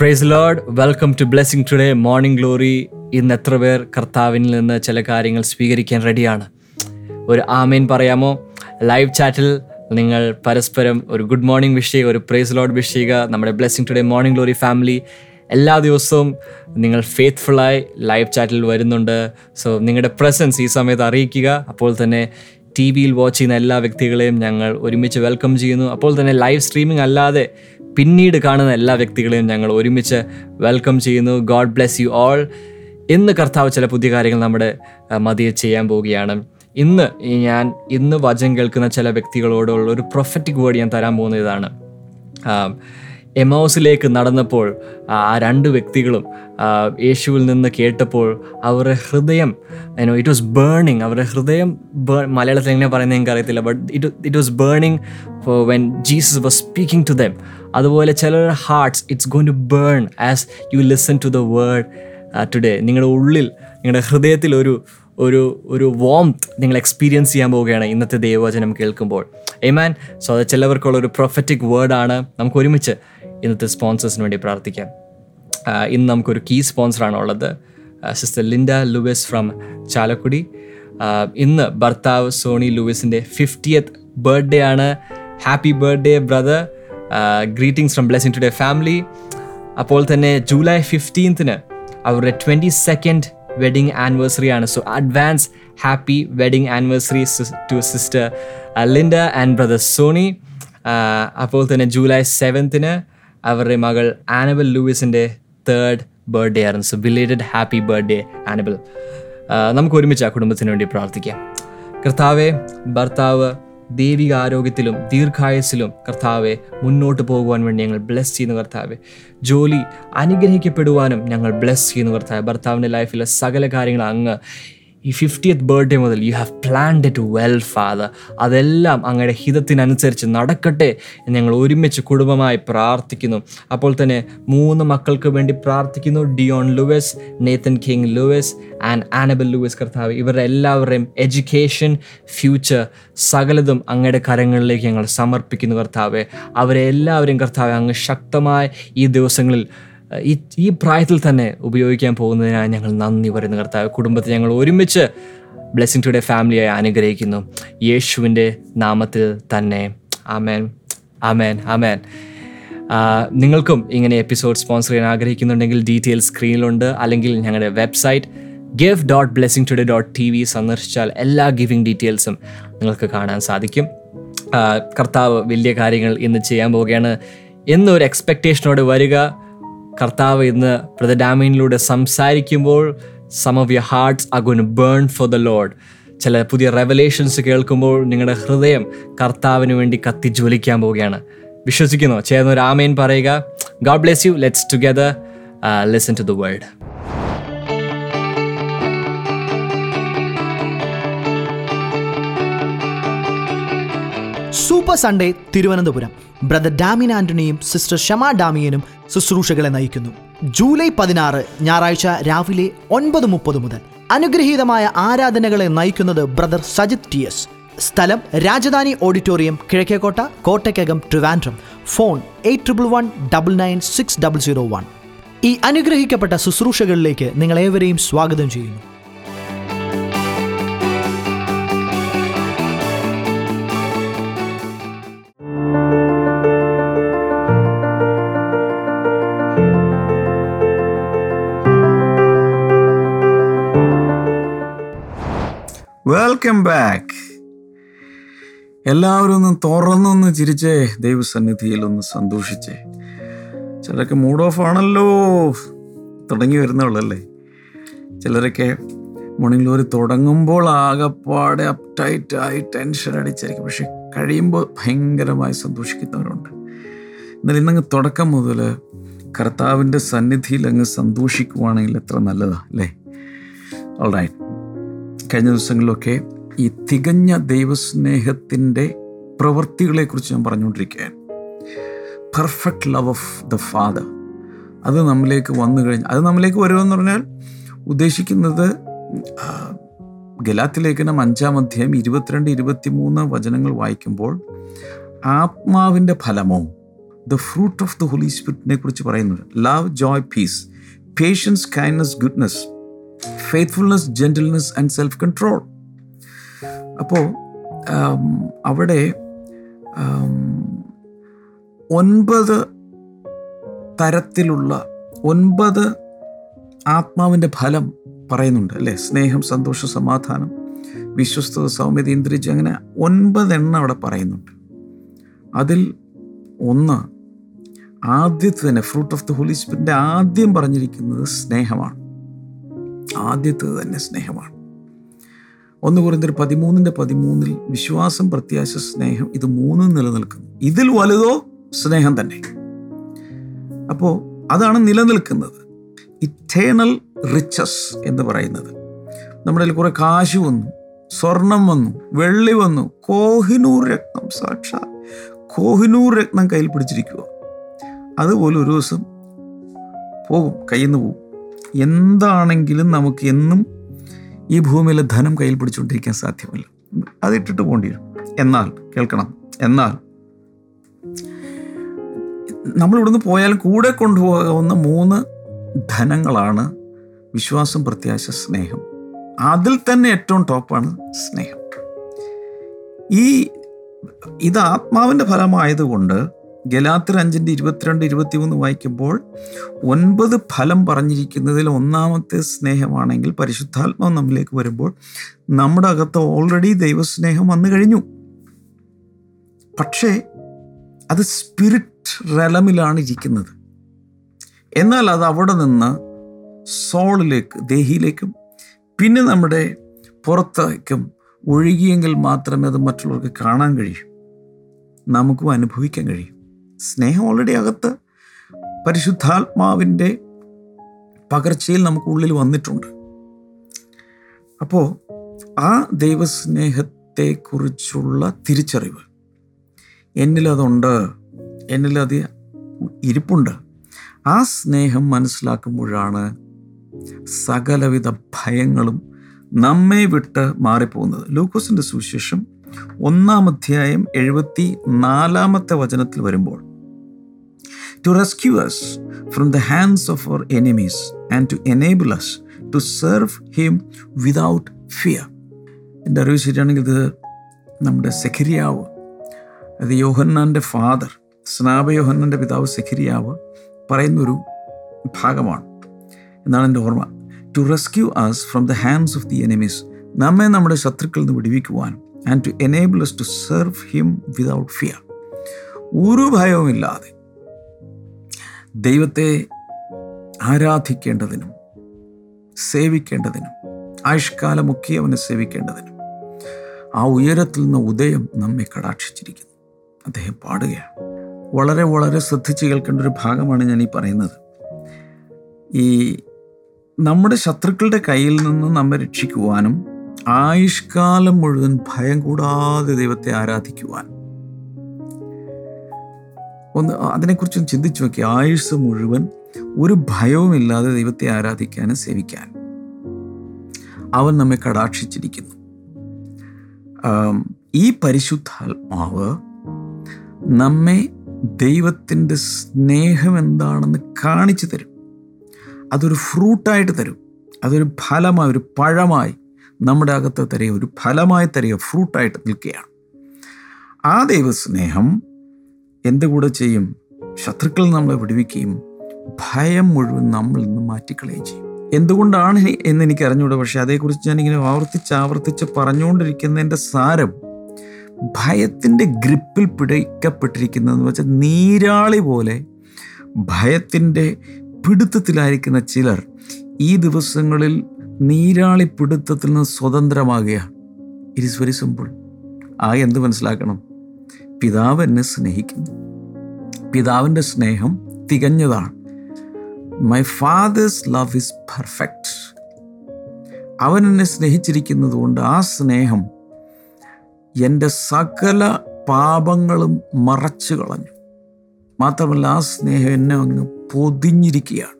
Praise Lord welcome to Blessing Today Morning Glory ഇന്ന് എത്ര പേർ കർത്താവിൽ നിന്ന് ചില കാര്യങ്ങൾ സ്വീകരിക്കാൻ റെഡിയാണ് ഒരു ആമേൻ പറയാമോ? ലൈവ് ചാറ്റിൽ നിങ്ങൾ പരസ്പരം ഒരു ഗുഡ് മോർണിംഗ് വിഷ് ചെയ്യുക ഒരു പ്രൈസ് ലോഡ് വിഷ് ചെയ്യുക. നമ്മുടെ Blessing Today Morning Glory family എല്ലാ ദിവസവും നിങ്ങൾ ഫെയ്ത്ത്ഫുള്ളായി ലൈവ് ചാറ്റിൽ വരുന്നുണ്ട്. സോ നിങ്ങളുടെ പ്രസൻസ് ഈ സമയത്ത് അറിയിക്കുക. അപ്പോൾ തന്നെ ടി വിയിൽ വാച്ച് ചെയ്യുന്ന എല്ലാ വ്യക്തികളെയും ഞങ്ങൾ ഒരുമിച്ച് വെൽക്കം ചെയ്യുന്നു. അപ്പോൾ തന്നെ ലൈവ് സ്ട്രീമിംഗ് അല്ലാതെ പിന്നീട് കാണുന്ന എല്ലാ വ്യക്തികളെയും ഞങ്ങൾ ഒരുമിച്ച് വെൽക്കം ചെയ്യുന്നു. ഗോഡ് ബ്ലെസ് യു ഓൾ ഇന്ന് കർത്താവ് ചില പുതിയ കാര്യങ്ങൾ നമ്മുടെ മതിയെ ചെയ്യാൻ പോവുകയാണ്. ഇന്ന് ഞാൻ ഇന്ന് വചനം കേൾക്കുന്ന ചില വ്യക്തികളോടുള്ള ഒരു പ്രൊഫറ്റിക് വേർഡ് ഞാൻ തരാൻ പോകുന്ന ഇതാണ്. എമൗസിലേക്ക് നടന്നപ്പോൾ ആ രണ്ട് വ്യക്തികളും യേശുവിൽ നിന്ന് കേട്ടപ്പോൾ അവരുടെ ഹൃദയം ഐനോ ഇറ്റ് വാസ് ബേണിങ് അവരുടെ ഹൃദയം ബേ- മലയാളത്തിൽ എങ്ങനെ പറയുന്നത് എനിക്ക് അറിയത്തില്ല but it it was burning when Jesus was speaking to them അതുപോലെ ചിലരുടെ hearts it's going to burn as you listen to the word today നിങ്ങളുടെ ഉള്ളിൽ നിങ്ങളുടെ ഹൃദയത്തിൽ ഒരു ഒരു ഒരു വോംത്ത് നിങ്ങൾ എക്സ്പീരിയൻസ് ചെയ്യാൻ പോവുകയാണ് ഇന്നത്തെ ദൈവവചനം കേൾക്കുമ്പോൾ. എമാൻ സോ അത് ചിലവർക്കുള്ള ഒരു പ്രൊഫറ്റിക് വേർഡാണ് നമുക്ക് ഒരുമിച്ച് ഇന്നത്തെ സ്പോൺസേഴ്സിന് വേണ്ടി പ്രാർത്ഥിക്കാം. ഇന്ന് നമുക്കൊരു കീ സ്പോൺസറാണ് ഉള്ളത്. Sister Linda Lewis from Chalakudy. ഇന്ന് ഭർത്താവ് സോണി ലൂവിസിന്റെ ഫിഫ്റ്റിയത്ത് ബർത്ത്ഡേ ആണ്. Happy birthday brother greetings from Blessing Today family അപ്പോൾ തന്നെ ജൂലൈ ഫിഫ്റ്റീൻത്തിന് അവരുടെ ട്വന്റി സെക്കൻഡ് വെഡിങ് ആനിവേഴ്സറി ആണ്. So advance happy wedding anniversary to sister Linda and brother Sony അപ്പോൾ തന്നെ ജൂലൈ സെവൻത്തിന് അവരുടെ മകൾ ആനബൽ ലൂയിസിന്റെ തേർഡ് ബർത്ത്ഡേ ആയിരുന്നു. So belated happy birthday Annabel നമുക്ക് ഒരുമിച്ച് ആ കുടുംബത്തിന് വേണ്ടി പ്രാർത്ഥിക്കാം. കർത്താവെ ഭർത്താവ് ദൈവിക ആരോഗ്യത്തിലും ദീർഘായുസിലും കർത്താവെ മുന്നോട്ട് പോകുവാൻ വേണ്ടി ഞങ്ങൾ ബ്ലെസ് ചെയ്യുന്നു കർത്താവെ. ജോലി അനുഗ്രഹിക്കപ്പെടുവാനും ഞങ്ങൾ ബ്ലെസ് ചെയ്യുന്നു കർത്താവ്. ഭർത്താവിന്റെ ലൈഫിലെ സകല കാര്യങ്ങൾ അങ്ങ് ഈ ഫിഫ്റ്റിയത്ത് ബർത്ത്ഡേ മുതൽ you have planned it well father അതെല്ലാം അങ്ങയുടെ ഹിതത്തിനനുസരിച്ച് നടക്കട്ടെ എന്ന് ഞങ്ങൾ ഒരുമിച്ച് കുടുംബമായി പ്രാർത്ഥിക്കുന്നു. അപ്പോൾ തന്നെ മൂന്ന് മക്കൾക്ക് വേണ്ടി പ്രാർത്ഥിക്കുന്നു. Dion Lewis Nathan King Lewis and Annabel Lewis കർത്താവ്. ഇവരുടെ എല്ലാവരുടെയും എഡ്യൂക്കേഷൻ ഫ്യൂച്ചർ സകലതും അങ്ങയുടെ കരങ്ങളിലേക്ക് ഞങ്ങൾ സമർപ്പിക്കുന്നു കർത്താവെ. അവരെ എല്ലാവരെയും കർത്താവെ അങ്ങ് ശക്തമായ ഈ ദിവസങ്ങളിൽ ഈ ഈ പ്രായത്തിൽ തന്നെ ഉപയോഗിക്കാൻ പോകുന്നതിനായി ഞങ്ങൾ നന്ദി പറയുന്നു കർത്താവ്. കുടുംബത്തെ ഞങ്ങൾ ഒരുമിച്ച് ബ്ലെസ്സിങ് ടുഡേ ഫാമിലിയായി അനുഗ്രഹിക്കുന്നു. യേശുവിന്റെ നാമത്തിൽ തന്നെ. ആമേൻ. ആമേൻ. ആമേൻ. നിങ്ങൾക്കും ഇങ്ങനെ എപ്പിസോഡ് സ്പോൺസർ ചെയ്യാൻ ആഗ്രഹിക്കുന്നുണ്ടെങ്കിൽ ഡീറ്റെയിൽ സ്ക്രീനിലുണ്ട് അല്ലെങ്കിൽ ഞങ്ങളുടെ website give dot Blessing Today dot T V സന്ദർശിച്ചാൽ എല്ലാ ഗിവിംഗ് ഡീറ്റെയിൽസും നിങ്ങൾക്ക് കാണാൻ സാധിക്കും. കർത്താവ് വലിയ കാര്യങ്ങൾ ഇന്ന് ചെയ്യാൻ പോവുകയാണ്. എന്നൊരു എക്സ്പെക്റ്റേഷനോട് വരിക. കർത്താവ് ഇന്ന് പ്രതഡാമീനിലൂടെ സംസാരിക്കുമ്പോൾ some of your hearts are gonna burn for the Lord ചില പുതിയ റെവലേഷൻസ് കേൾക്കുമ്പോൾ നിങ്ങളുടെ ഹൃദയം കർത്താവിന് വേണ്ടി കത്തി ജ്വലിക്കാൻ പോവുകയാണ്. വിശ്വസിക്കുന്നു. ചേർന്ന് ഒരു പറയുക. God bless you let's together listen to the world super Sunday Thiruvananthapuram brother Damien ആന്റണിയും sister Shama ഡാമിയനും ശുശ്രൂഷകളെ നയിക്കുന്നു. ജൂലൈ പതിനാറ് ഞായറാഴ്ച രാവിലെ ഒൻപത് മുപ്പത് മുതൽ. അനുഗ്രഹീതമായ ആരാധനകളെ നയിക്കുന്നത് ബ്രദർ സജിത് ടി എസ്. സ്ഥലം Rajadhani auditorium Kizhakkekotta Kottakkakam Trivandrum. Phone eight triple one double nine six double zero one. ഈ അനുഗ്രഹിക്കപ്പെട്ട ശുശ്രൂഷകളിലേക്ക് നിങ്ങളേവരെയും സ്വാഗതം ചെയ്യുന്നു. വെൽക്കം ബാക്ക് എല്ലാവരും ഒന്ന് തുറന്നൊന്ന് ചിരിച്ചേ. ദൈവസന്നിധിയിൽ ഒന്ന് സന്തോഷിച്ചേ. ചിലരൊക്കെ മൂഡ് ഓഫ് ആണല്ലോ. തുടങ്ങി വരുന്നുള്ളല്ലേ ചിലരൊക്കെ മോർണിംഗ് ഗ്ലോറി തുടങ്ങുമ്പോൾ ആകെപ്പാടെ അപ്റ്റൈറ്റായി ടെൻഷൻ അടിച്ചായിരിക്കും പക്ഷെ കഴിയുമ്പോൾ ഭയങ്കരമായി സന്തോഷിക്കുന്നവരുണ്ട്. എന്നാൽ ഇന്നങ്ങ് തുടക്കം മുതൽ കർത്താവിന്റെ സന്നിധിയിൽ അങ്ങ് സന്തോഷിക്കുവാണെങ്കിൽ എത്ര നല്ലതാണ് അല്ലേ? ഓൾ റൈറ്റ് കഴിഞ്ഞ ദിവസങ്ങളിലൊക്കെ ഈ തികഞ്ഞ ദൈവസ്നേഹത്തിന്റെ പ്രവൃത്തികളെക്കുറിച്ച് ഞാൻ പറഞ്ഞുകൊണ്ടിരിക്കുകയാണ്. Perfect love of the father അത് നമ്മിലേക്ക് വന്നു കഴിഞ്ഞ് അത് നമ്മിലേക്ക് വരുമെന്ന് പറഞ്ഞാൽ ഉദ്ദേശിക്കുന്നത് ഗലാത്തിലേഖനം ഗലാത്തി ലേഖനം അഞ്ചാം അധ്യായം ഇരുപത്തിരണ്ട് ഇരുപത്തിമൂന്ന് വചനങ്ങൾ വായിക്കുമ്പോൾ ആത്മാവിന്റെ ഫലമോ the fruit of the holy സ്പിരിറ്റിനെ കുറിച്ച് പറയുന്നുണ്ട്. Love joy peace patience kindness goodness faithfulness gentleness and self control അപ്പോൾ അവിടെ ഒൻപത് തരത്തിലുള്ള ഒൻപത് ആത്മാവിന്റെ ഫലം പറയുന്നുണ്ട് അല്ലേ? സ്നേഹം സന്തോഷം സമാധാനം വിശ്വസ്തത സൗമ്യത ഇന്ദ്രിജ് അങ്ങനെ ഒൻപതെണ്ണം അവിടെ പറയുന്നുണ്ട്. അതിൽ ഒന്ന് ആദ്യത്തെ തന്നെ ഫ്രൂട്ട് ഓഫ് ദ ഹോളി സ്പിരിന്റെ ആദ്യം പറഞ്ഞിരിക്കുന്നത് സ്നേഹമാണ്. ആദ്യത്തേത് തന്നെ സ്നേഹമാണ്. ഒന്ന് കുറിന്തൊരു പതിമൂന്നിന്റെ പതിമൂന്നിൽ വിശ്വാസം പ്രത്യാശ സ്നേഹം ഇത് മൂന്നും നിലനിൽക്കുന്നു. ഇതിൽ വലുതോ സ്നേഹം തന്നെ. അപ്പോൾ അതാണ് നിലനിൽക്കുന്നത്. ഇറ്റേണൽ റിച്ചസ് എന്ന് പറയുന്നത്. നമ്മുടെ കുറേ കാശ് വന്നു സ്വർണം വന്നു വെള്ളി വന്നു കോഹിനൂർ രത്നം സാക്ഷാ കോഹിനൂർ രത്നം കയ്യിൽ പിടിച്ചിരിക്കുക അതുപോലെ ഒരു ദിവസം പോകും കയ്യിൽ നിന്ന് പോകും. എന്താണെങ്കിലും നമുക്ക് എന്നും ഈ ഭൂമിയിലെ ധനം കയ്യിൽ പിടിച്ചുകൊണ്ടിരിക്കാൻ സാധ്യമല്ല. അതിട്ടിട്ട് പോകേണ്ടി വരും. എന്നാൽ കേൾക്കണം. എന്നാൽ നമ്മൾ ഇവിടുന്ന് പോയാൽ കൂടെ കൊണ്ടുപോകാവുന്ന മൂന്ന് ധനങ്ങളാണ് വിശ്വാസം പ്രത്യാശ സ്നേഹം. അതിൽ തന്നെ ഏറ്റവും ടോപ്പാണ് സ്നേഹം. ഈ ഇത് ആത്മാവിന്റെ ഫലമായതുകൊണ്ട് ഗലാത്തിർ അഞ്ചിന്റെ ഇരുപത്തിരണ്ട് ഇരുപത്തിമൂന്ന് വായിക്കുമ്പോൾ ഒൻപത് ഫലം പറഞ്ഞിരിക്കുന്നതിൽ ഒന്നാമത്തെ സ്നേഹമാണെങ്കിൽ പരിശുദ്ധാത്മാവ് നമ്മിലേക്ക് വരുമ്പോൾ നമ്മുടെ അകത്ത് ഓൾറെഡി ദൈവസ്നേഹം വന്നു കഴിഞ്ഞു. പക്ഷേ അത് സ്പിരിറ്റ് റലമിലാണ് ഇരിക്കുന്നത്. എന്നാൽ അത് അവിടെ നിന്ന് സോളിലേക്ക് ദേഹിയിലേക്കും പിന്നെ നമ്മുടെ പുറത്തേക്കും ഒഴുകിയെങ്കിൽ മാത്രമേ അത് മറ്റുള്ളവർക്ക് കാണാൻ കഴിയൂ. നമുക്കും അനുഭവിക്കാൻ കഴിയും. സ്നേഹം ഓൾറെഡി അകത്ത്. പരിശുദ്ധാത്മാവിന്റെ പകർച്ചയിൽ നമുക്കുള്ളിൽ വന്നിട്ടുണ്ട്. അപ്പോൾ ആ ദൈവസ്നേഹത്തെക്കുറിച്ചുള്ള തിരിച്ചറിവ്. എന്നിലതുണ്ട് എന്നിലത് ഇരിപ്പുണ്ട്. ആ സ്നേഹം മനസ്സിലാക്കുമ്പോഴാണ് സകലവിധ ഭയങ്ങളും നമ്മെ വിട്ട് മാറിപ്പോകുന്നത്. ലൂക്കോസിന്റെ സുവിശേഷം ഒന്നാം അധ്യായം എഴുപത്തി നാലാമത്തെ വചനത്തിൽ വരുമ്പോൾ to rescue us from the hands of our enemies and to enable us to serve Him without fear. എന്റെ അറിവ് ശരിയാണെങ്കിൽ ഇത് നമ്മുടെ സെഖരിയാവ് അത് യോഹന്നാന്റെ ഫാദർ സ്നാപ യോഹന്നാന്റെ പിതാവ് സെഖരിയാവ് പറയുന്നൊരു ഭാഗമാണ്. എന്നാണ് എന്റെ ഓർമ്മ. To rescue us from the hands of the enemies നമ്മെ നമ്മുടെ ശത്രുക്കളിൽ നിന്ന് വിടിവിക്കുവാനും and to enable us to serve him without fear ഒരു ഭയവുമില്ലാതെ ദൈവത്തെ ആരാധിക്കേണ്ടതിനും സേവിക്കേണ്ടതിനും ആയുഷ്കാലമൊക്കെ അവനെ സേവിക്കേണ്ടതിനും ആ ഉയരത്തിൽ നിന്ന് ഉദയം നമ്മെ കടാക്ഷിച്ചിരിക്കുന്നു. അദ്ദേഹം പാടുകയാണ്. വളരെ വളരെ ശ്രദ്ധിച്ച് കേൾക്കേണ്ട ഒരു ഭാഗമാണ് ഞാൻ ഈ പറയുന്നത്. ഈ നമ്മുടെ ശത്രുക്കളുടെ കയ്യിൽ നിന്ന് നമ്മെ രക്ഷിക്കുവാനും ആയുഷ്കാലം മുഴുവൻ ഭയം കൂടാതെ ദൈവത്തെ ആരാധിക്കുവാൻ ഒന്ന് അതിനെക്കുറിച്ചൊന്ന് ചിന്തിച്ചു നോക്കി. ആയുസ് മുഴുവൻ ഒരു ഭയവുമില്ലാതെ ദൈവത്തെ ആരാധിക്കാനും സേവിക്കാൻ അവൻ നമ്മെ കടാക്ഷിച്ചിരിക്കുന്നു. ഈ പരിശുദ്ധാത്മാവ് നമ്മെ ദൈവത്തിന്റെ സ്നേഹം എന്താണെന്ന് കാണിച്ചു തരും. അതൊരു ഫ്രൂട്ടായിട്ട് തരും. അതൊരു ഫലമായി ഒരു പഴമായി നമ്മുടെ അകത്ത് തരിക ഒരു ഫലമായി തരിക ഫ്രൂട്ടായിട്ട് നിൽക്കുകയാണ്. ആ ദൈവസ്നേഹം എന്ത് കൂടെ ചെയ്യും? ശത്രുക്കൾ നമ്മളെ വിടുവിക്കുകയും ഭയം മുഴുവൻ നമ്മൾ നിന്ന് മാറ്റിക്കളയുകയും ചെയ്യും. എന്തുകൊണ്ടാണ് എന്ന് എനിക്ക് അറിഞ്ഞുകൂടെ പക്ഷെ അതേക്കുറിച്ച് ഞാനിങ്ങനെ ആവർത്തിച്ച് ആവർത്തിച്ച് പറഞ്ഞുകൊണ്ടിരിക്കുന്നതിന്റെ സാരം ഭയത്തിന്റെ ഗ്രിപ്പിൽ പിടിക്കപ്പെട്ടിരിക്കുന്നതെന്ന് വെച്ചാൽ നീരാളി പോലെ ഭയത്തിന്റെ പിടുത്തത്തിലായിരിക്കുന്ന ചിലർ ഈ ദിവസങ്ങളിൽ നീരാളി പിടുത്തത്തിൽ നിന്ന് സ്വതന്ത്രമാകുകയാണ്. ഇറ്റ് ഈസ് വെരി സിമ്പിൾ ആ എന്ത് മനസ്സിലാക്കണം? പിതാവ് എന്നെ സ്നേഹിക്കുന്നു. പിതാവിന്റെ സ്നേഹം തികഞ്ഞതാണ്. My father's love is perfect അവൻ എന്നെ സ്നേഹിച്ചിരിക്കുന്നത് കൊണ്ട് ആ സ്നേഹം എന്റെ സകല പാപങ്ങളും മറച്ചു കളഞ്ഞു. മാത്രമല്ല ആ സ്നേഹം എന്നെ അങ്ങ് പൊതിഞ്ഞിരിക്കുകയാണ്.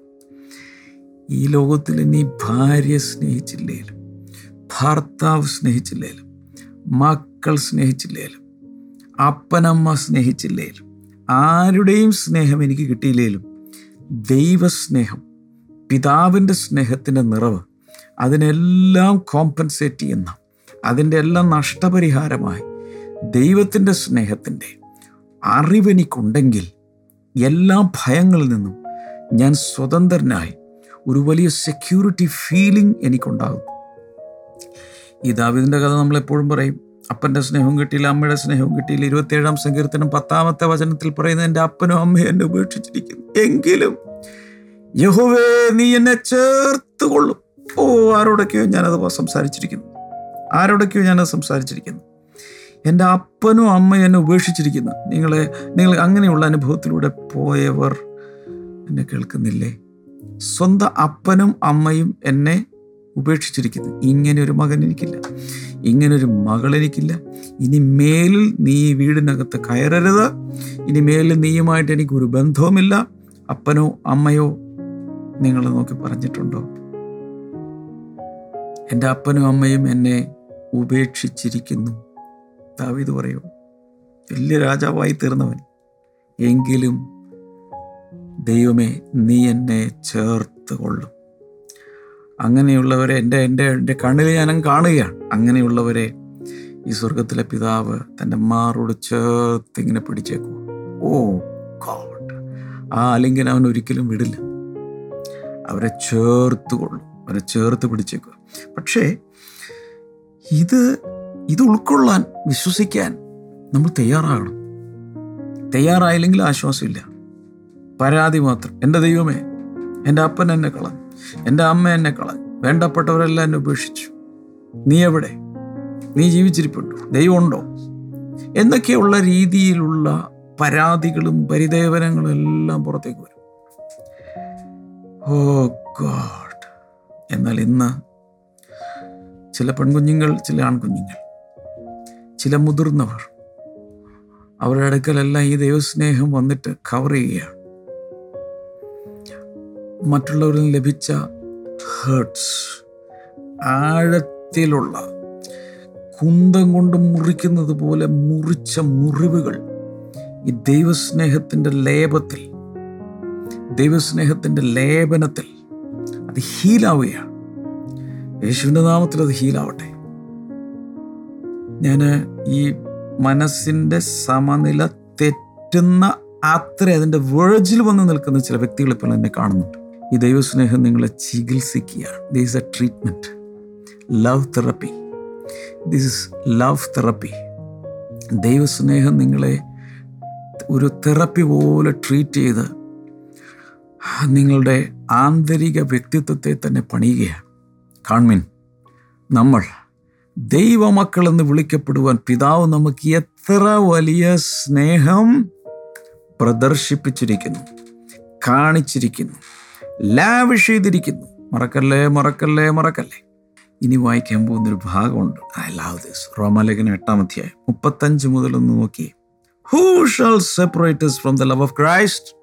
ഈ ലോകത്തിൽ നീ ഭാര്യ സ്നേഹിച്ചില്ലേലും ഭർത്താവ് സ്നേഹിച്ചില്ലേലും മക്കൾ സ്നേഹിച്ചില്ലേലും അപ്പനമ്മ സ്നേഹിച്ചില്ലേലും? ആരുടെയും സ്നേഹം എനിക്ക് കിട്ടിയില്ലേലും? ദൈവസ്നേഹം പിതാവിന്റെ സ്നേഹത്തിന്റെ നിറവ് അതിനെല്ലാം കോമ്പൻസേറ്റ് ചെയ്യുന്ന അതിന്റെ എല്ലാം നഷ്ടപരിഹാരമായി ദൈവത്തിന്റെ സ്നേഹത്തിന്റെ അറിവെനിക്കുണ്ടെങ്കിൽ എല്ലാ ഭയങ്ങളിൽ നിന്നും ഞാൻ സ്വതന്ത്രനായി ഒരു വലിയ സെക്യൂരിറ്റി ഫീലിംഗ് എനിക്കുണ്ടാകും ഈ ദാവിദിന്റെ കഥ നമ്മളെപ്പോഴും പറയും. അപ്പന്റെ സ്നേഹവും കിട്ടിയില്ല അമ്മയുടെ സ്നേഹവും കിട്ടിയില്ല. ഇരുപത്തിയേഴാം സങ്കീർത്തനം പത്താമത്തെ വചനത്തിൽ പറയുന്നത് എന്റെ അപ്പനും അമ്മയും എന്നെ ഉപേക്ഷിച്ചിരിക്കുന്നു. എങ്കിലും യഹുവേ നീ എന്നെ ചേർത്ത് കൊള്ളും ഓ ആരോടൊക്കെയോ ഞാനത് സംസാരിച്ചിരിക്കുന്നു. ആരോടൊക്കെയോ ഞാനത് സംസാരിച്ചിരിക്കുന്നു. എന്റെ അപ്പനും അമ്മയും എന്നെ ഉപേക്ഷിച്ചിരിക്കുന്നു. നിങ്ങളെ നിങ്ങൾ അങ്ങനെയുള്ള അനുഭവത്തിലൂടെ പോയവർ എന്നെ കേൾക്കുന്നില്ലേ? സ്വന്തം അപ്പനും അമ്മയും എന്നെ ഉപേക്ഷിച്ചിരിക്കുന്നു. ഇങ്ങനെ ഒരു മകൻ എനിക്കില്ല. ഇങ്ങനൊരു എനിക്കില്ല. ഇനി മേലിൽ നീ ഈ വീടിനകത്ത് കയറരുത്. ഇനി മേലിൽ നീയുമായിട്ട് എനിക്കൊരു ബന്ധവുമില്ല. അപ്പനോ അമ്മയോ നിങ്ങൾ നോക്കി പറഞ്ഞിട്ടുണ്ടോ? എന്റെ അപ്പനും അമ്മയും എന്നെ ഉപേക്ഷിച്ചിരിക്കുന്നു. ദാവീദ് പറയൂ വലിയ രാജാവായി തീർന്നവൻ. എങ്കിലും ദൈവമേ നീ എന്നെ ചേർത്ത് കൊള്ളും. അങ്ങനെയുള്ളവരെ എന്റെ എന്റെ എന്റെ കണ്ണിൽ ഞാനും കാണുകയാണ്. അങ്ങനെയുള്ളവരെ ഈ സ്വർഗത്തിലെ പിതാവ് തന്റെ മാറോട് ചേർത്ത് ഇങ്ങനെ പിടിച്ചേക്കും. ഓ ഗോഡ്. ആ അല്ലെങ്കിൽ അവൻ ഒരിക്കലും വിടില്ല. അവരെ ചേർത്ത് കൊള്ളും. അവരെ ചേർത്ത് പിടിച്ചേക്കുക. പക്ഷേ ഇത് ഇത് ഉൾക്കൊള്ളാൻ വിശ്വസിക്കാൻ നമ്മൾ തയ്യാറാകണം. തയ്യാറായില്ലെങ്കിൽ ആശ്വാസമില്ല. പരാതി മാത്രം. എന്റെ ദൈവമേ എന്റെ അപ്പൻ എന്നെ കളഞ്ഞു. എന്റെ അമ്മ എന്നെ കളഞ്ഞു. വേണ്ടപ്പെട്ടവരെല്ലാം എന്നെ ഉപേക്ഷിച്ചു. നീ എവിടെ? നീ ജീവിച്ചിരിപ്പുണ്ടോ? ദൈവമുണ്ടോ? എന്നൊക്കെയുള്ള രീതിയിലുള്ള പരാതികളും പരിദേവനങ്ങളും എല്ലാം പുറത്തേക്ക് വരും. Oh God. എന്നാൽ ഇന്ന് ചില പെൺകുഞ്ഞുങ്ങൾ ചില ആൺകുഞ്ഞുങ്ങൾ ചില മുതിർന്നവർ അവരുടെ അടുക്കലെല്ലാം ഈ ദൈവസ്നേഹം വന്നിട്ട് കവർ ചെയ്യുകയാണ്. മറ്റുള്ളവരിൽ നിന്ന് ലഭിച്ച ഹേർട്സ് ആഴത്തിലുള്ള കുന്തം കൊണ്ട് മുറിക്കുന്നത് പോലെ മുറിച്ച മുറിവുകൾ ഈ ദൈവസ്നേഹത്തിന്റെ ലേപത്തിൽ ദൈവസ്നേഹത്തിന്റെ ലേപനത്തിൽ അത് ഹീലാവുകയാണ് യേശുവിന്റെ നാമത്തിൽ അത് ഹീലാവട്ടെ ഞാൻ ഈ മനസ്സിന്റെ സമനില തെറ്റുന്ന അത്ര അതിന്റെ വേഴ്ജിൽ വന്ന് നിൽക്കുന്ന ചില വ്യക്തികൾ ഇപ്പോൾ എന്നെ കാണുന്നുണ്ട്. ഈ ദൈവസ്നേഹം നിങ്ങളെ ചികിത്സിക്കുകയാണ്. This a treatment love therapy this is love therapy ദൈവസ്നേഹം നിങ്ങളെ ഒരു തെറപ്പി പോലെ ട്രീറ്റ് ചെയ്ത് നിങ്ങളുടെ ആന്തരിക വ്യക്തിത്വത്തെ തന്നെ പണിയുകയാണ്. കാൺമിൻ നമ്മൾ ദൈവമക്കൾ എന്ന് വിളിക്കപ്പെടുവാൻ പിതാവ് നമുക്ക് എത്ര വലിയ സ്നേഹം പ്രദർശിപ്പിച്ചിരിക്കുന്നു കാണിച്ചിരിക്കുന്നു. ലാവിഷ് ചെയ്തിരിക്കുന്നു. മറക്കല്ലേ മറക്കല്ലേ മറക്കല്ലേ. ഇനി വായിക്കാൻ പോകുന്നൊരു ഭാഗമുണ്ട്. ഐ ലവ് ദിസ് റോമാലേഖനം എട്ടാം അധ്യായം മുപ്പത്തഞ്ച് മുതൽ ഒന്ന് നോക്കി. Who shall separate from the love of Christ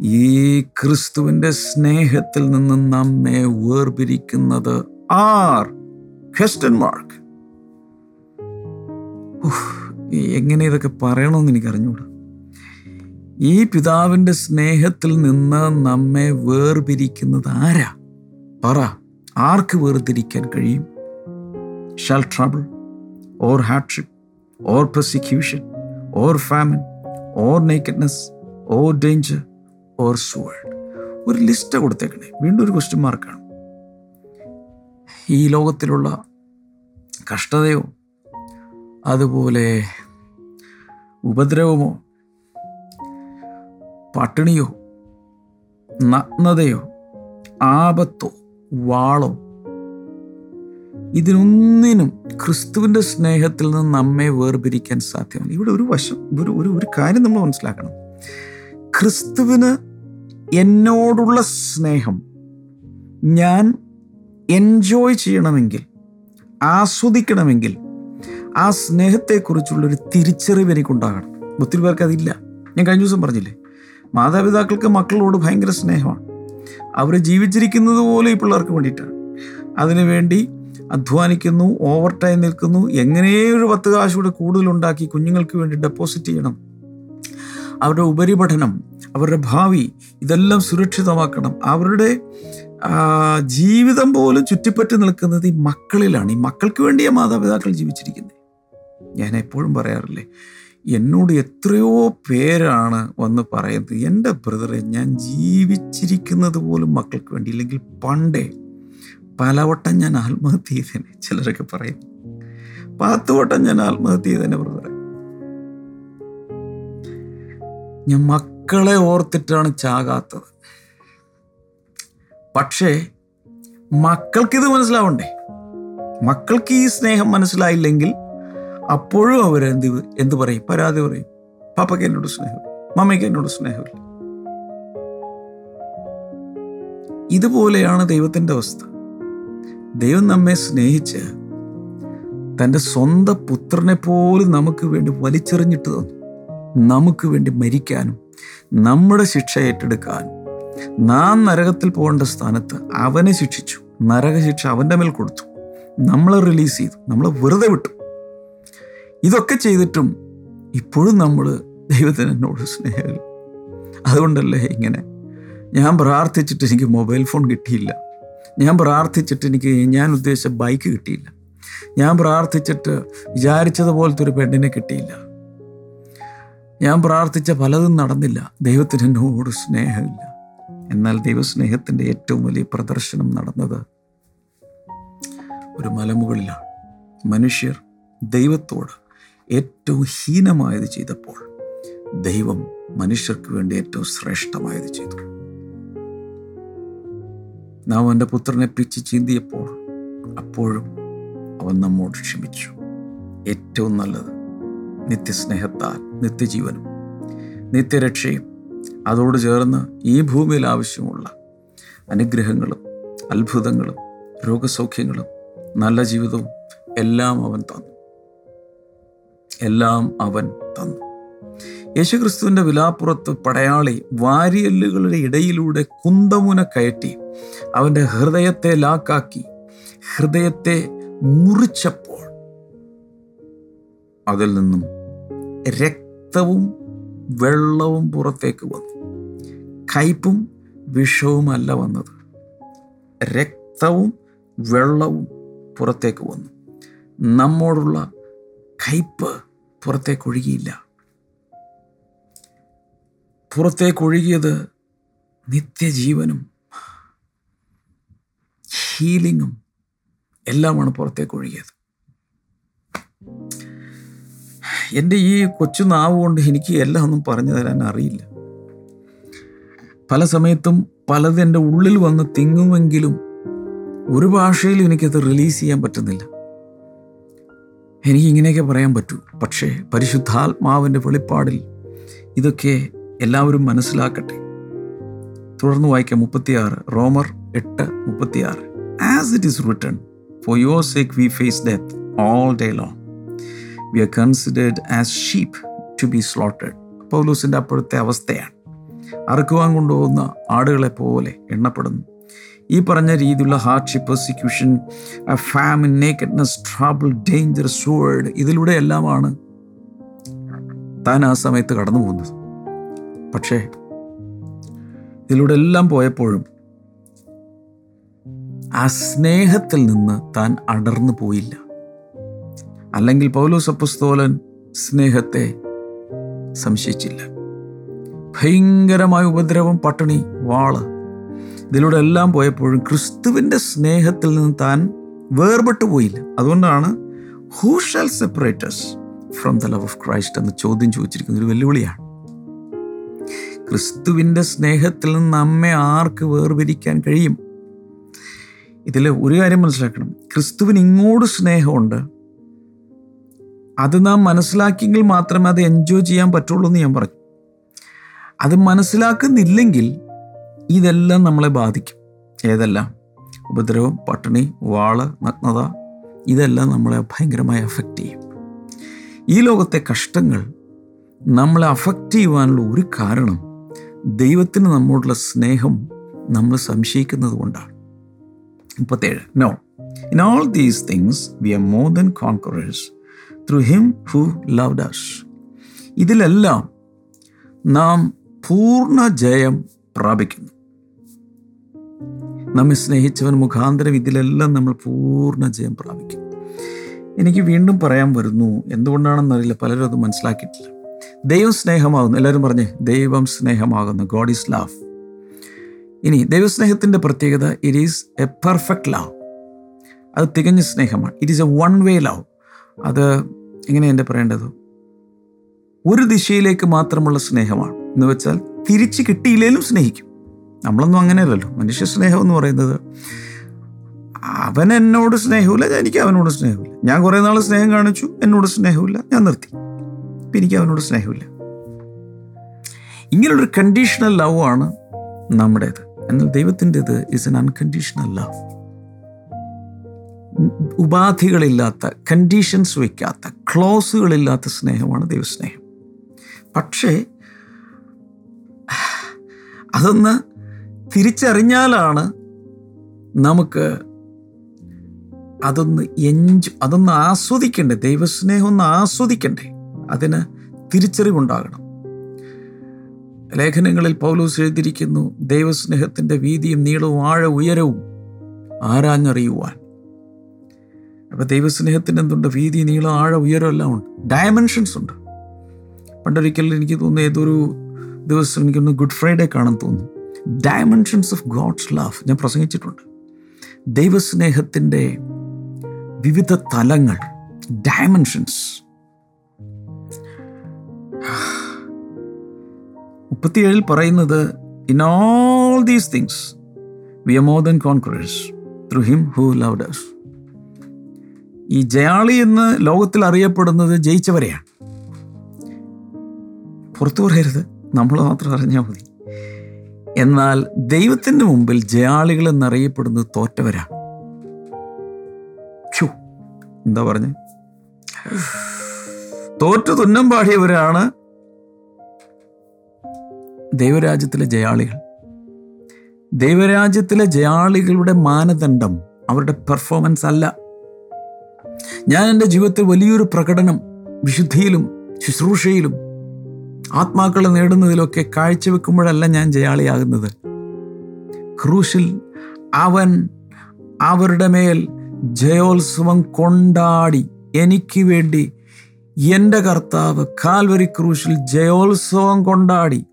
ഈ ക്രിസ്തുവിന്റെ സ്നേഹത്തിൽ നിന്ന് നമ്മെ വേർപിരിക്കുന്നത് ആർ? ക്വസ്റ്റൻ മാർക്ക് എങ്ങനെ ഇതൊക്കെ പറയണമെന്ന് എനിക്ക് അറിഞ്ഞൂടാ ഈ പിതാവിന്റെ സ്നേഹത്തിൽ നിന്ന് നമ്മെ വേർപിരിക്കുന്നത് ആരാ പറ ആർക്ക് വേർതിരിക്കാൻ കഴിയും? Shall trouble or hardship or prosecution or famine or nakedness or danger or sword ഒരു ലിസ്റ്റ് കൊടുത്തേക്കണേ. വീണ്ടും ഒരു ക്വസ്റ്റ്യൻ മാർക്കാണ് ഈ ലോകത്തിലുള്ള കഷ്ടതയോ അതുപോലെ ഉപദ്രവമോ പട്ടിണിയോ നഗ്നതയോ ആപത്തോ വാളോ. ഇതിനൊന്നിനും ക്രിസ്തുവിന്റെ സ്നേഹത്തിൽ നിന്ന് നമ്മെ വേർപിരിക്കാൻ സാധ്യമല്ല. ഇവിടെ ഒരു വശം ഒരു ഒരു ഒരു കാര്യം നമ്മൾ മനസ്സിലാക്കണം. ക്രിസ്തുവിന് എന്നോടുള്ള സ്നേഹം ഞാൻ എൻജോയ് ചെയ്യണമെങ്കിൽ ആസ്വദിക്കണമെങ്കിൽ ആ സ്നേഹത്തെക്കുറിച്ചുള്ളൊരു തിരിച്ചറിവ് എനിക്കുണ്ടാകണം. ഒത്തിരി പേർക്ക് അതില്ല. ഞാൻ കഴിഞ്ഞ ദിവസം പറഞ്ഞില്ലേ? മാതാപിതാക്കൾക്ക് മക്കളോട് ഭയങ്കര സ്നേഹമാണ്. അവർ ജീവിച്ചിരിക്കുന്നത് പോലെ ഈ പിള്ളേർക്ക് വേണ്ടിയിട്ടാണ്. അതിനുവേണ്ടി അധ്വാനിക്കുന്നു ഓവർ ടൈം നിൽക്കുന്നു. എങ്ങനെയോ ഒരു പത്ത് കാശ് കൂടെ കൂടുതലുണ്ടാക്കി കുഞ്ഞുങ്ങൾക്ക് വേണ്ടി ഡെപ്പോസിറ്റ് ചെയ്യണം. അവരുടെ ഉപരിപഠനം അവരുടെ ഭാവി ഇതെല്ലാം സുരക്ഷിതമാക്കണം. അവരുടെ ജീവിതം പോലും ചുറ്റിപ്പറ്റി നിൽക്കുന്നത് ഈ മക്കളിലാണ്. ഈ മക്കൾക്ക് വേണ്ടിയാണ് മാതാപിതാക്കൾ ജീവിച്ചിരിക്കുന്നത്. ഞാൻ എപ്പോഴും പറയാറില്ലേ എന്നോട് എത്രയോ പേരാണ് വന്ന് പറയുന്നത്. എന്റെ ബ്രദറെ ഞാൻ ജീവിച്ചിരിക്കുന്നത് പോലും മക്കൾക്ക് വേണ്ടി ഇല്ലെങ്കിൽ പണ്ടേ പലവട്ടം ഞാൻ ആത്മഹത്യ ചെയ്തേനെ. ചിലരൊക്കെ പറയും പത്ത് വട്ടം ഞാൻ ആത്മഹത്യ ചെയ്തേനെ ബ്രദറെ. ഞാൻ മക്കളെ ഓർത്തിട്ടാണ് ചാകാത്തത്. പക്ഷേ മക്കൾക്കിത് മനസ്സിലാവണ്ടേ? മക്കൾക്ക് ഈ സ്നേഹം മനസ്സിലായില്ലെങ്കിൽ അപ്പോഴും അവർ എന്ത് എന്ത് പറയും? പരാതി പറയും. പാപ്പയ്ക്ക് എന്നോട് സ്നേഹം. മമ്മയ്ക്ക് എന്നോട് സ്നേഹമില്ല ഇതുപോലെയാണ് ദൈവത്തിന്റെ അവസ്ഥ. ദൈവം നമ്മെ സ്നേഹിച്ച് തന്റെ സ്വന്തം പുത്രനെ പോലും നമുക്ക് വേണ്ടി വലിച്ചെറിഞ്ഞിട്ട് തന്നു. നമുക്ക് വേണ്ടി മരിക്കാനും നമ്മുടെ ശിക്ഷ ഏറ്റെടുക്കാനും. നാം നരകത്തിൽ പോകേണ്ട സ്ഥാനത്ത് അവനെ ശിക്ഷിച്ചു. നരകശിക്ഷ അവന്റെ മേൽ കൊടുത്തു. നമ്മളെ റിലീസ് ചെയ്തു. നമ്മളെ വെറുതെ വിട്ടു. ഇതൊക്കെ ചെയ്തിട്ടും ഇപ്പോഴും നമ്മൾ ദൈവത്തിന് എന്നോട് സ്നേഹമില്ല അതുകൊണ്ടല്ലേ ഇങ്ങനെ? ഞാൻ പ്രാർത്ഥിച്ചിട്ട് എനിക്ക് മൊബൈൽ ഫോൺ കിട്ടിയില്ല. ഞാൻ പ്രാർത്ഥിച്ചിട്ട് എനിക്ക് ഞാൻ ഉദ്ദേശിച്ച ബൈക്ക് കിട്ടിയില്ല. ഞാൻ പ്രാർത്ഥിച്ചിട്ട് വിചാരിച്ചതുപോലത്തെ ഒരു പെണ്ണിനെ കിട്ടിയില്ല. ഞാൻ പ്രാർത്ഥിച്ച പലതും നടന്നില്ല. ദൈവത്തിന് എന്നോട് സ്നേഹമില്ല. എന്നാൽ ദൈവസ്നേഹത്തിന്റെ ഏറ്റവും വലിയ പ്രദർശനം നടന്നത് ഒരു മലമുകളിലാണ്. മനുഷ്യർ ദൈവത്തോട് ഏറ്റവും ഹീനമായത് ചെയ്തപ്പോൾ ദൈവം മനുഷ്യർക്ക് വേണ്ടി ഏറ്റവും ശ്രേഷ്ഠമായത് ചെയ്തു. നാം അവന്റെ പുത്രനെ പിച്ച് ചീന്തിയപ്പോൾ അപ്പോഴും അവൻ നമ്മോട് ക്ഷമിച്ചു. ഏറ്റവും നല്ലത് നിത്യസ്നേഹത്താൽ നിത്യജീവനും നിത്യരക്ഷയും അതോട് ചേർന്ന് ഈ ഭൂമിയിൽ ആവശ്യമുള്ള അനുഗ്രഹങ്ങളും അത്ഭുതങ്ങളും രോഗസൗഖ്യങ്ങളും നല്ല ജീവിതവും എല്ലാം അവൻ തന്നു. എല്ലാം അവൻ തന്നു. യേശുക്രിസ്തുവിന്റെ വിലാപ്പുറത്ത് പടയാളി വാരിയല്ലുകളുടെ ഇടയിലൂടെ കുന്തമുന കയറ്റി അവന്റെ ഹൃദയത്തെ ലാക്കാക്കി ഹൃദയത്തെ മുറിച്ചപ്പോൾ അതിൽ നിന്നും രക്തവും വെള്ളവും പുറത്തേക്ക് വന്നു. കയ്പും വിഷവുമല്ല വന്നത്. രക്തവും വെള്ളവും പുറത്തേക്ക് വന്നു. നമ്മോടുള്ള കയ്പ് പുറത്തേക്ക് ഒഴുകിയില്ല പുറത്തേക്ക് ഒഴുകിയത് നിത്യജീവനും ഹീലിങ്ങും എല്ലാമാണ് പുറത്തേക്ക് ഒഴുകിയത് എന്റെ ഈ കൊച്ചു നാവ് കൊണ്ട് എനിക്ക് എല്ലാം ഒന്നും പറഞ്ഞു തരാൻ അറിയില്ല. പല സമയത്തും പലത് എന്റെ ഉള്ളിൽ വന്ന് തിങ്ങുമെങ്കിലും ഒരു ഭാഷയിലും എനിക്കത് റിലീസ് ചെയ്യാൻ പറ്റുന്നില്ല. എനിക്ക് ഇങ്ങനെയൊക്കെ പറയാൻ പറ്റൂ. പക്ഷേ പരിശുദ്ധാത്മാവിന്റെ വെളിപ്പാടിൽ ഇതൊക്കെ എല്ലാവരും മനസ്സിലാക്കട്ടെ. തുടർന്ന് വായിക്കാം മുപ്പത്തിയാറ് റോമർ എട്ട് മുപ്പത്തിയാറ്. As it is written for your sake we face death all day long we are considered as sheep to be slaughtered പൗലൂസിന്റെ അപ്പോഴത്തെ അവസ്ഥയാണ്. അറുക്കുവാൻ കൊണ്ടുപോകുന്ന ആടുകളെ പോലെ എണ്ണപ്പെടുന്നു. ഈ പറഞ്ഞ രീതിയിലുള്ള hardship prosecution famine nakedness trouble danger sword ഇതിലൂടെ എല്ലാമാണ് താൻ ആ സമയത്ത് കടന്നു പോകുന്നത്. പക്ഷേ ഇതിലൂടെ എല്ലാം പോയപ്പോഴും ആ സ്നേഹത്തിൽ നിന്ന് താൻ അടർന്നു പോയില്ല. അല്ലെങ്കിൽ പൗലോസ് അപ്പസ്തോലൻ സ്നേഹത്തെ സംശയിച്ചില്ല. ഭയങ്കരമായ ഉപദ്രവം പട്ടിണി വാൾ ഇതിലൂടെ എല്ലാം പോയപ്പോഴും ക്രിസ്തുവിന്റെ സ്നേഹത്തിൽ നിന്ന് താൻ വേർപെട്ടു പോയില്ല. അതുകൊണ്ടാണ് who shall separate us from the love of Christ എന്ന ചോദ്യം ചോദിച്ചിരിക്കുന്ന ഒരു വെല്ലുവിളിയാണ്. ക്രിസ്തുവിന്റെ സ്നേഹത്തിൽ നിന്ന് നമ്മെ ആർക്ക് വേർപിരിക്കാൻ കഴിയും? ഇതിൽ ഒരു കാര്യം മനസ്സിലാക്കണം. ക്രിസ്തുവിന് ഇങ്ങോട്ട് സ്നേഹമുണ്ട്. അത് നാം മനസ്സിലാക്കിയെങ്കിൽ മാത്രമേ അത് എൻജോയ് ചെയ്യാൻ പറ്റുള്ളൂ എന്ന് ഞാൻ പറഞ്ഞു. അത് മനസ്സിലാക്കുന്നില്ലെങ്കിൽ ഇതെല്ലാം നമ്മളെ ബാധിക്കും. ഏതെല്ലാം? ഉപദ്രവം പട്ടിണി വാൾ നഗ്നത ഇതെല്ലാം നമ്മളെ ഭയങ്കരമായി അഫക്റ്റ് ചെയ്യും. ഈ ലോകത്തെ കഷ്ടങ്ങൾ നമ്മളെ അഫക്റ്റ് ചെയ്യുവാനുള്ള ഒരു കാരണം ദൈവത്തിന് നമ്മോടുള്ള സ്നേഹം നമ്മൾ സംശയിക്കുന്നത് കൊണ്ടാണ്. മുപ്പത്തേഴ്. No in all these things we are more than conquerors through him who love dash ഇതിലെല്ലാം നാം പൂർണ ജയം പ്രാപിക്കുന്നു. നമ്മെ സ്നേഹിച്ചവൻ മുഖാന്തരം ഇതിലെല്ലാം നമ്മൾ പൂർണ ജയം പ്രാപിക്കും. എനിക്ക് വീണ്ടും പറയാൻ വരുന്നു എന്തുകൊണ്ടാണെന്നറിയില്ല പലരും അത് മനസ്സിലാക്കിയിട്ടില്ല. ദൈവം സ്നേഹമാകുന്നു. എല്ലാവരും പറഞ്ഞേ ദൈവം സ്നേഹമാകുന്നു. ഗോഡ് ഈസ് ലവ് ഇനി ദൈവസ്നേഹത്തിന്റെ പ്രത്യേകത it is a perfect love അത് തികഞ്ഞ സ്നേഹമാണ്. It is a one way love അത് എങ്ങനെയാണ് എന്റെ പറയേണ്ടത്? ഒരു ദിശയിലേക്ക് മാത്രമുള്ള സ്നേഹമാണ്. എന്ന് വെച്ചാൽ തിരിച്ച് കിട്ടിയില്ലെങ്കിലും സ്നേഹിക്കും. നമ്മളൊന്നും അങ്ങനെയല്ലല്ലോ. മനുഷ്യ സ്നേഹം എന്ന് പറയുന്നത് അവൻ എന്നോട് സ്നേഹമില്ല എനിക്ക് അവനോട് സ്നേഹമില്ല. ഞാൻ കുറേ നാൾ സ്നേഹം കാണിച്ചു എന്നോട് സ്നേഹമില്ല ഞാൻ നിർത്തി. ഇപ്പം എനിക്ക് അവനോട് സ്നേഹമില്ല. ഇങ്ങനെയുള്ളൊരു കണ്ടീഷണൽ ലവ് ആണ് നമ്മുടേത്. എന്നാൽ ദൈവത്തിന്റെത് ഇസ് എൻ അൺകണ്ടീഷണൽ ലവ് ഉപാധികളില്ലാത്ത കണ്ടീഷൻസ് വയ്ക്കാത്ത ക്ലോസുകളില്ലാത്ത സ്നേഹമാണ് ദൈവസ്നേഹം. പക്ഷേ അതൊന്ന് തിരിച്ചറിഞ്ഞാലാണ് നമുക്ക് അതൊന്ന് എൻജ് അതൊന്ന് ആസ്വദിക്കണ്ടേ ദൈവസ്നേഹം ഒന്ന് ആസ്വദിക്കണ്ടേ അതിന് തിരിച്ചറിവുണ്ടാകണം. ലേഖനങ്ങളിൽ പൗലോസ് എഴുതിയിരിക്കുന്നു ദൈവസ്നേഹത്തിന്റെ വീതിയും നീളവും ആഴ ഉയരവും ആരാഞ്ഞറിയുവാൻ. അപ്പോൾ ദൈവസ്നേഹത്തിന് എന്തുണ്ട്? വീതി നീളം ആഴ ഉയരം എല്ലാം ഉണ്ട്. ഡയമെൻഷൻസ് ഉണ്ട്. പണ്ടൊരിക്കൽ എനിക്ക് തോന്നുന്നു ഏതൊരു ദിവസം എനിക്കൊന്ന് ഗുഡ് ഫ്രൈഡേ കാണാൻ തോന്നുന്നു. ഡയമെൻഷൻസ് ഓഫ് ഗോഡ്സ് ലവ് ഞാൻ പ്രസംഗിച്ചിട്ടുണ്ട്. ദൈവസ്നേഹത്തിന്റെ വിവിധ തലങ്ങൾ ഡയമെൻഷൻസ് മുപ്പത്തിയേഴിൽ പറയുന്നത് in all these things we are more than conquerors through him who loved us ഈ ജയാളി എന്ന് ലോകത്തിൽ അറിയപ്പെടുന്നത് ജയിച്ചവരെയാണ്. പുറത്തു പറയരുത്. നമ്മൾ മാത്രം അറിഞ്ഞാൽ മതി. എന്നാൽ ദൈവത്തിന്റെ മുമ്പിൽ ജയാളികൾ എന്നറിയപ്പെടുന്നത് തോറ്റവരാ. എന്താ പറഞ്ഞ്? തോറ്റു തുന്നം പാടിയവരാണ് ദൈവരാജ്യത്തിലെ ജയാളികൾ. ദൈവരാജ്യത്തിലെ ജയാളികളുടെ മാനദണ്ഡം അവരുടെ പെർഫോമൻസ് അല്ല. ഞാൻ എന്റെ ജീവിതത്തിൽ വലിയൊരു പ്രകടനം വിശുദ്ധിയിലും ശുശ്രൂഷയിലും ആത്മാക്കളെ നേടുന്നതിലൊക്കെ കാഴ്ചവെക്കുമ്പോഴല്ല ഞാൻ ജയാളിയാകുന്നത്. ക്രൂശിൽ അവൻ അവരുടെ മേൽ ജയോത്സവം കൊണ്ടാടി എനിക്ക് വേണ്ടി എന്റെ കർത്താവ് കാൽവരി ക്രൂശിൽ ജയോത്സവം കൊണ്ടാടി.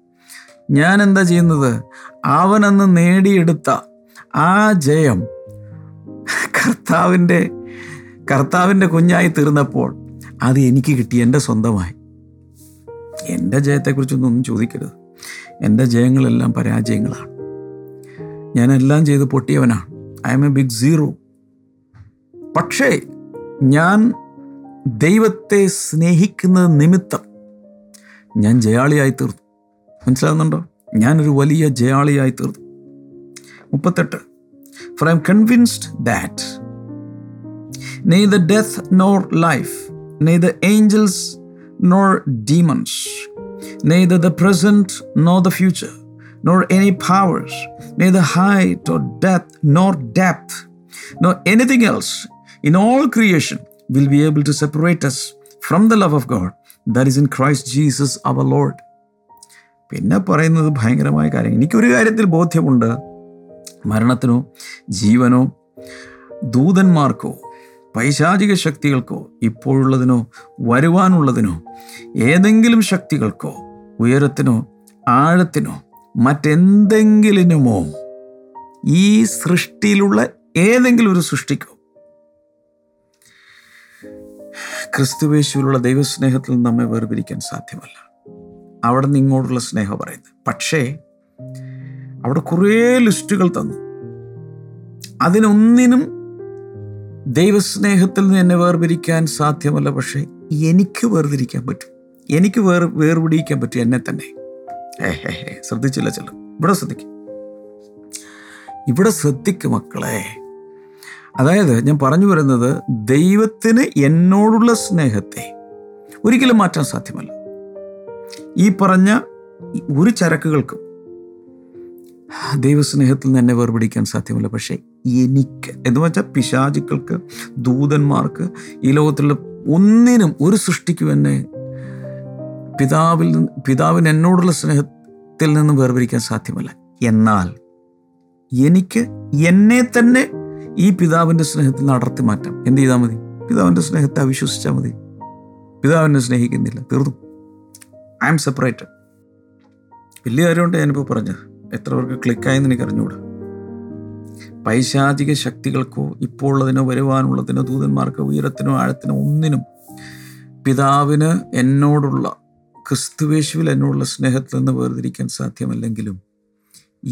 ഞാൻ എന്താ ചെയ്യുന്നത്? അവനെന്ന് നേടിയെടുത്ത ആ ജയം കർത്താവിന്റെ കർത്താവിന്റെ കുഞ്ഞായി തീർന്നപ്പോൾ അത് എനിക്ക് കിട്ടി എന്റെ സ്വന്തമായി. എന്റെ ജയത്തെക്കുറിച്ചൊന്നും ചോദിക്കരുത്. എന്റെ ജയങ്ങളെല്ലാം പരാജയങ്ങളാണ്. ഞാനെല്ലാം ചെയ്ത് പൊട്ടിയവനാണ്. I am a big zero പക്ഷേ ഞാൻ ദൈവത്തെ സ്നേഹിക്കുന്ന നിമിത്തം ഞാൻ ജയാളിയായി തീർന്നു. മനസ്സിലാകുന്നുണ്ടോ? ഞാനൊരു വലിയ ജയാളിയായി തീർന്നു. മുപ്പത്തെട്ട്. For I am convinced that neither death nor life neither angels nor demons, neither the present nor the future, nor any powers, neither height or depth nor depth, nor anything else in all creation will be able to separate us from the love of God that is in Christ Jesus our Lord. പിന്നെ പറയുന്നത് ഭയങ്കരമായ കാര്യം എനിക്കൊരു കാര്യത്തിൽ ബോധ്യമുണ്ട് മരണത്തിനോ ജീവനോ ദൂതന്മാർക്കോ പൈശാചിക ശക്തികൾക്കോ ഇപ്പോഴുള്ളതിനോ വരുവാനുള്ളതിനോ ഏതെങ്കിലും ശക്തികൾക്കോ ഉയരത്തിനോ ആഴത്തിനോ മറ്റെന്തെങ്കിലിനുമോ ഈ സൃഷ്ടിയിലുള്ള ഏതെങ്കിലും ഒരു സൃഷ്ടിക്കോ. ക്രിസ്തുവേശുവിലുള്ള ദൈവസ്നേഹത്തിൽ നമ്മെ വേർപിരിക്കാൻ സാധ്യമല്ല. അവിടെ നിന്ന് ഇങ്ങോട്ടുള്ള സ്നേഹം പറയുന്നത്. പക്ഷേ അവിടെ കുറേ ലിസ്റ്റുകൾ തന്നു. അതിനൊന്നിനും ദൈവസ്നേഹത്തിൽ നിന്ന് എന്നെ വേർപിരിക്കാൻ സാധ്യമല്ല പക്ഷേ എനിക്ക് വേർതിരിക്കാൻ പറ്റും. എനിക്ക് വേർ വേർപിടിക്കാൻ പറ്റും എന്നെ തന്നെ. ശ്രദ്ധിച്ചില്ല ചെല്ലു ഇവിടെ ശ്രദ്ധിക്കും. ഇവിടെ ശ്രദ്ധിക്കും മക്കളെ. അതായത് ഞാൻ പറഞ്ഞു വരുന്നത് ദൈവത്തിന് എന്നോടുള്ള സ്നേഹത്തെ ഒരിക്കലും മാറ്റാൻ സാധ്യമല്ല. ഈ പറഞ്ഞ ഒരു ചരക്കുകൾക്കും ദൈവസ്നേഹത്തിൽ നിന്ന് എന്നെ വേർപിടിക്കാൻ സാധ്യമല്ല പക്ഷേ എനിക്ക് എന്ന് വെച്ചാൽ പിശാചുക്കൾക്ക് ദൂതന്മാർക്ക് ഈ ലോകത്തിലുള്ള ഒന്നിനും ഒരു സൃഷ്ടിക്കും എന്നെ പിതാവിൽ നിന്ന് പിതാവിന് എന്നോടുള്ള സ്നേഹത്തിൽ നിന്ന് വേർപിരിക്കാൻ സാധ്യമല്ല. എന്നാൽ എനിക്ക് എന്നെ തന്നെ ഈ പിതാവിന്റെ സ്നേഹത്തിൽ നിന്ന് അടർത്തി മാറ്റാം. എന്ത് ചെയ്താൽ മതി? പിതാവിന്റെ സ്നേഹത്തെ അവിശ്വസിച്ചാൽ മതി. പിതാവിനെ സ്നേഹിക്കുന്നില്ല. തീർന്നു. ഐ എം സെപ്പറേറ്റഡ് വലിയ കാര്യമുണ്ട് ഞാനിപ്പോൾ പറഞ്ഞത്. എത്ര പേർക്ക് ക്ലിക്കായെന്ന് എനിക്ക് അറിഞ്ഞുകൂടാ പൈശാചിക ശക്തികൾക്കോ ഇപ്പോൾ വരുവാനുള്ളതിനോ ദൂതന്മാർക്കോ ഉയരത്തിനോ ആഴത്തിനോ ഒന്നിനും പിതാവിന് എന്നോടുള്ള ക്രിസ്തുവേശുവിൽ എന്നോടുള്ള സ്നേഹത്തിൽ നിന്ന് വേർതിരിക്കാൻ സാധ്യമല്ലെങ്കിലും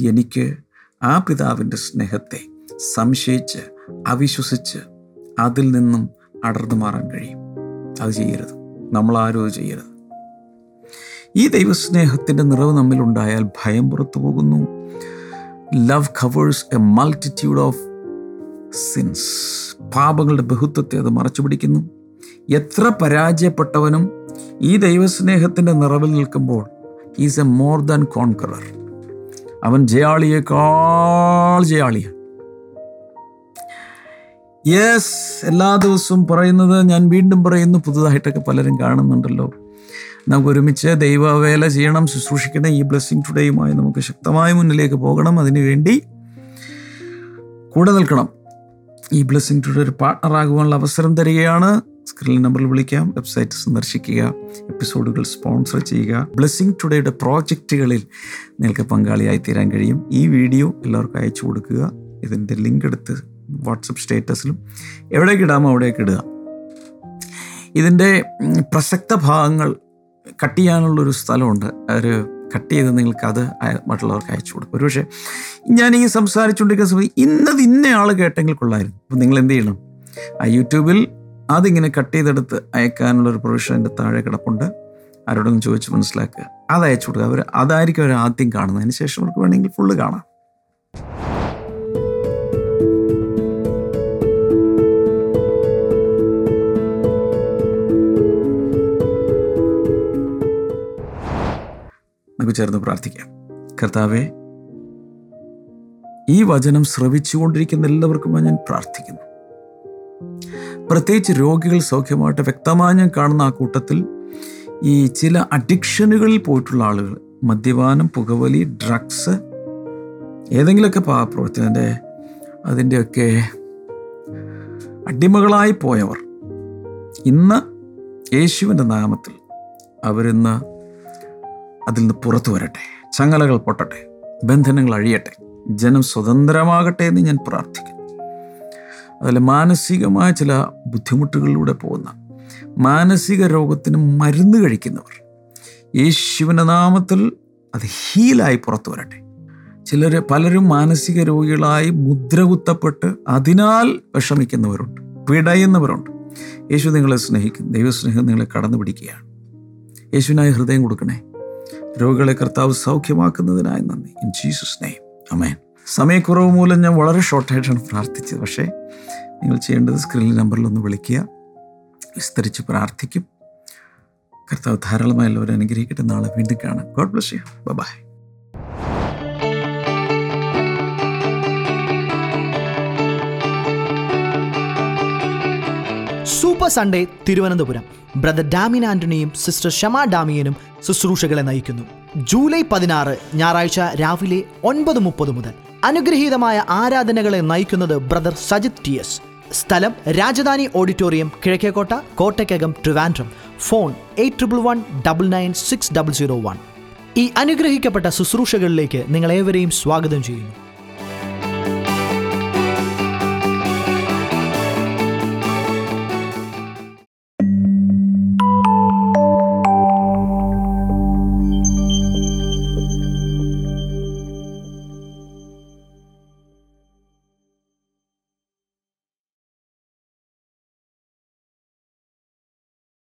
എനിക്ക് ആ പിതാവിന്റെ സ്നേഹത്തെ സംശയിച്ച് അവിശ്വസിച്ച് അതിൽ നിന്നും അടർന്നു മാറാൻ കഴിയും. അത് ചെയ്യരുത്. നമ്മൾ അത് ചെയ്യരുത്. ഈ ദൈവസ്നേഹത്തിന്റെ നിറവ് നമ്മിലുണ്ടായാൽ ഭയം പുറത്തു പോകുന്നു love covers a multitude of sins പാപങ്ങളുടെ ബഹുത്വത്തെ അത് മറച്ചു പിടിക്കുന്നു എത്ര പരാജയപ്പെട്ടവനും ഈ ദൈവസ്നേഹത്തിന്റെ നിറവിൽ നിൽക്കുമ്പോൾ is a more than conqueror അവൻ ജയാളിയേക്കാൾ ജയാളിയാണ്. യെസ് എല്ലാ ദിവസവും പറയുന്നത് ഞാൻ വീണ്ടും പറയുന്നു. പുതുതായിട്ടൊക്കെ പലരും കാണുന്നുണ്ടല്ലോ. നമുക്ക് ഒരുമിച്ച് ദൈവവേല ചെയ്യണം ശുശ്രൂഷിക്കണം. ഈ ബ്ലെസ്സിങ് ടുഡേയുമായി നമുക്ക് ശക്തമായി മുന്നിലേക്ക് പോകണം. അതിനുവേണ്ടി കൂടെ നിൽക്കണം. ഈ ബ്ലെസ്സിങ് ടുഡേ ഒരു പാർട്ട്ണറാകുവാനുള്ള അവസരം തരികയാണ്. സ്ക്രീൻ നമ്പറിൽ വിളിക്കാം. വെബ്സൈറ്റ് സന്ദർശിക്കുക. എപ്പിസോഡുകൾ സ്പോൺസർ ചെയ്യുക. ബ്ലെസ്സിങ് ടുഡേയുടെ പ്രോജക്റ്റുകളിൽ നിങ്ങൾക്ക് പങ്കാളിയായി തീരാൻ കഴിയും. ഈ വീഡിയോ എല്ലാവർക്കും അയച്ചു കൊടുക്കുക. ഇതിന്റെ ലിങ്ക് എടുത്ത് വാട്സപ്പ് സ്റ്റേറ്റസിലും എവിടേക്ക് ഇടാമോ അവിടേക്ക് ഇടുക. ഇതിന്റെ പ്രസക്ത ഭാഗങ്ങൾ കട്ട് ചെയ്യാനുള്ളൊരു സ്ഥലമുണ്ട്. ഒരു കട്ട് ചെയ്ത് നിങ്ങൾക്ക് അത് മറ്റുള്ളവർക്ക് അയച്ചു കൊടുക്കും. ഒരുപക്ഷെ ഞാൻ ഈ സംസാരിച്ചുകൊണ്ടിരിക്കുന്ന സമയത്ത് ഇന്നത് ഇന്ന ആൾ കേട്ടെങ്കിൽ കൊള്ളായിരുന്നു. അപ്പം നിങ്ങൾ എന്ത് ചെയ്യണം? ആ യൂട്യൂബിൽ അതിങ്ങനെ കട്ട് ചെയ്തെടുത്ത് അയക്കാനുള്ള ഒരു പ്രൊവിഷൻ എന്റെ താഴെ കിടപ്പുണ്ട്. ആരോടൊന്നും ചോദിച്ച് മനസ്സിലാക്കുക. അത് അയച്ചു കൊടുക്കുക. അവർ അതായിരിക്കും അവർ ആദ്യം കാണുന്നത്. അതിന് ശേഷം അവർക്ക് വേണമെങ്കിൽ ഫുള്ള് കാണാം. നമുക്ക് ചേർന്ന് പ്രാർത്ഥിക്കാം. കർത്താവെ ഈ വചനം ശ്രവിച്ചുകൊണ്ടിരിക്കുന്ന എല്ലാവർക്കും ഞാൻ പ്രാർത്ഥിക്കുന്നു. പ്രത്യേകിച്ച് രോഗികൾ സൗഖ്യമായിട്ട് വ്യക്തമായി ഞാൻ കാണുന്ന ആ കൂട്ടത്തിൽ ഈ ചില അഡിക്ഷനുകളിൽ പോയിട്ടുള്ള ആളുകൾ മദ്യപാനം പുകവലി ഡ്രഗ്സ് ഏതെങ്കിലുമൊക്കെ പാപ്രവൃത്തി അതിന്റെ അതിന്റെയൊക്കെ അടിമകളായി പോയവർ ഇന്ന് യേശുവിന്റെ നാമത്തിൽ അവരിന്ന് അതിൽ നിന്ന് പുറത്തു വരട്ടെ ചങ്ങലകൾ പൊട്ടട്ടെ ബന്ധനങ്ങൾ അഴിയട്ടെ ജനം സ്വതന്ത്രമാകട്ടെ എന്ന് ഞാൻ പ്രാർത്ഥിക്കുന്നു. അതിൽ മാനസികമായ ചില ബുദ്ധിമുട്ടുകളിലൂടെ പോകുന്ന മാനസിക രോഗത്തിന് മരുന്ന് കഴിക്കുന്നവർ യേശുവിന്റെ നാമത്തിൽ അത് ഹീലായി പുറത്തു വരട്ടെ. ചിലർ പലരും മാനസിക രോഗികളായി മുദ്രകുത്തപ്പെട്ട് അതിനാൽ വിഷമിക്കുന്നവരുണ്ട് പിടയുന്നവരുണ്ട് യേശു നിങ്ങളെ സ്നേഹിക്കും ദൈവസ്നേഹം നിങ്ങളെ കടന്നു പിടിക്കുകയാണ് യേശുവിനായി ഹൃദയം കൊടുക്കണേ. രോഗികളെ കർത്താവ് സൗഖ്യമാക്കുന്നതിനായി നന്ദി. ഇൻ ജീസസ് നെയ്മ് അമേൻ സമയക്കുറവ് മൂലം ഞാൻ വളരെ ഷോർട്ടായിട്ടാണ് പ്രാർത്ഥിച്ചത്. പക്ഷേ നിങ്ങൾ ചെയ്യേണ്ടത് സ്ക്രീനിൽ നമ്പറിലൊന്ന് വിളിക്കുക. വിസ്തരിച്ച് പ്രാർത്ഥിക്കും. കർത്താവ് ധാരാളമായി എല്ലാവരും അനുഗ്രഹിക്കട്ടെ. നാളെ വീണ്ടും കാണാം. God bless you bye super Sunday Thiruvananthapuram. Brother Damien ആന്റണിയും sister Shama ഡാമിയനും ശുശ്രൂഷകളെ നയിക്കുന്നു. ജൂലൈ പതിനാറ് ഞായറാഴ്ച രാവിലെ ഒൻപത് മുപ്പത് മുതൽ. അനുഗ്രഹീതമായ ആരാധനകളെ നയിക്കുന്നത് ബ്രദർ സജിത് ടി എസ്. സ്ഥലം Rajadhani auditorium Kizhakkekotta Kottakkakam Trivandrum. Phone eight triple one double nine six double zero one. ഈ അനുഗ്രഹിക്കപ്പെട്ട ശുശ്രൂഷകളിലേക്ക് നിങ്ങളേവരെയും സ്വാഗതം ചെയ്യുന്നു.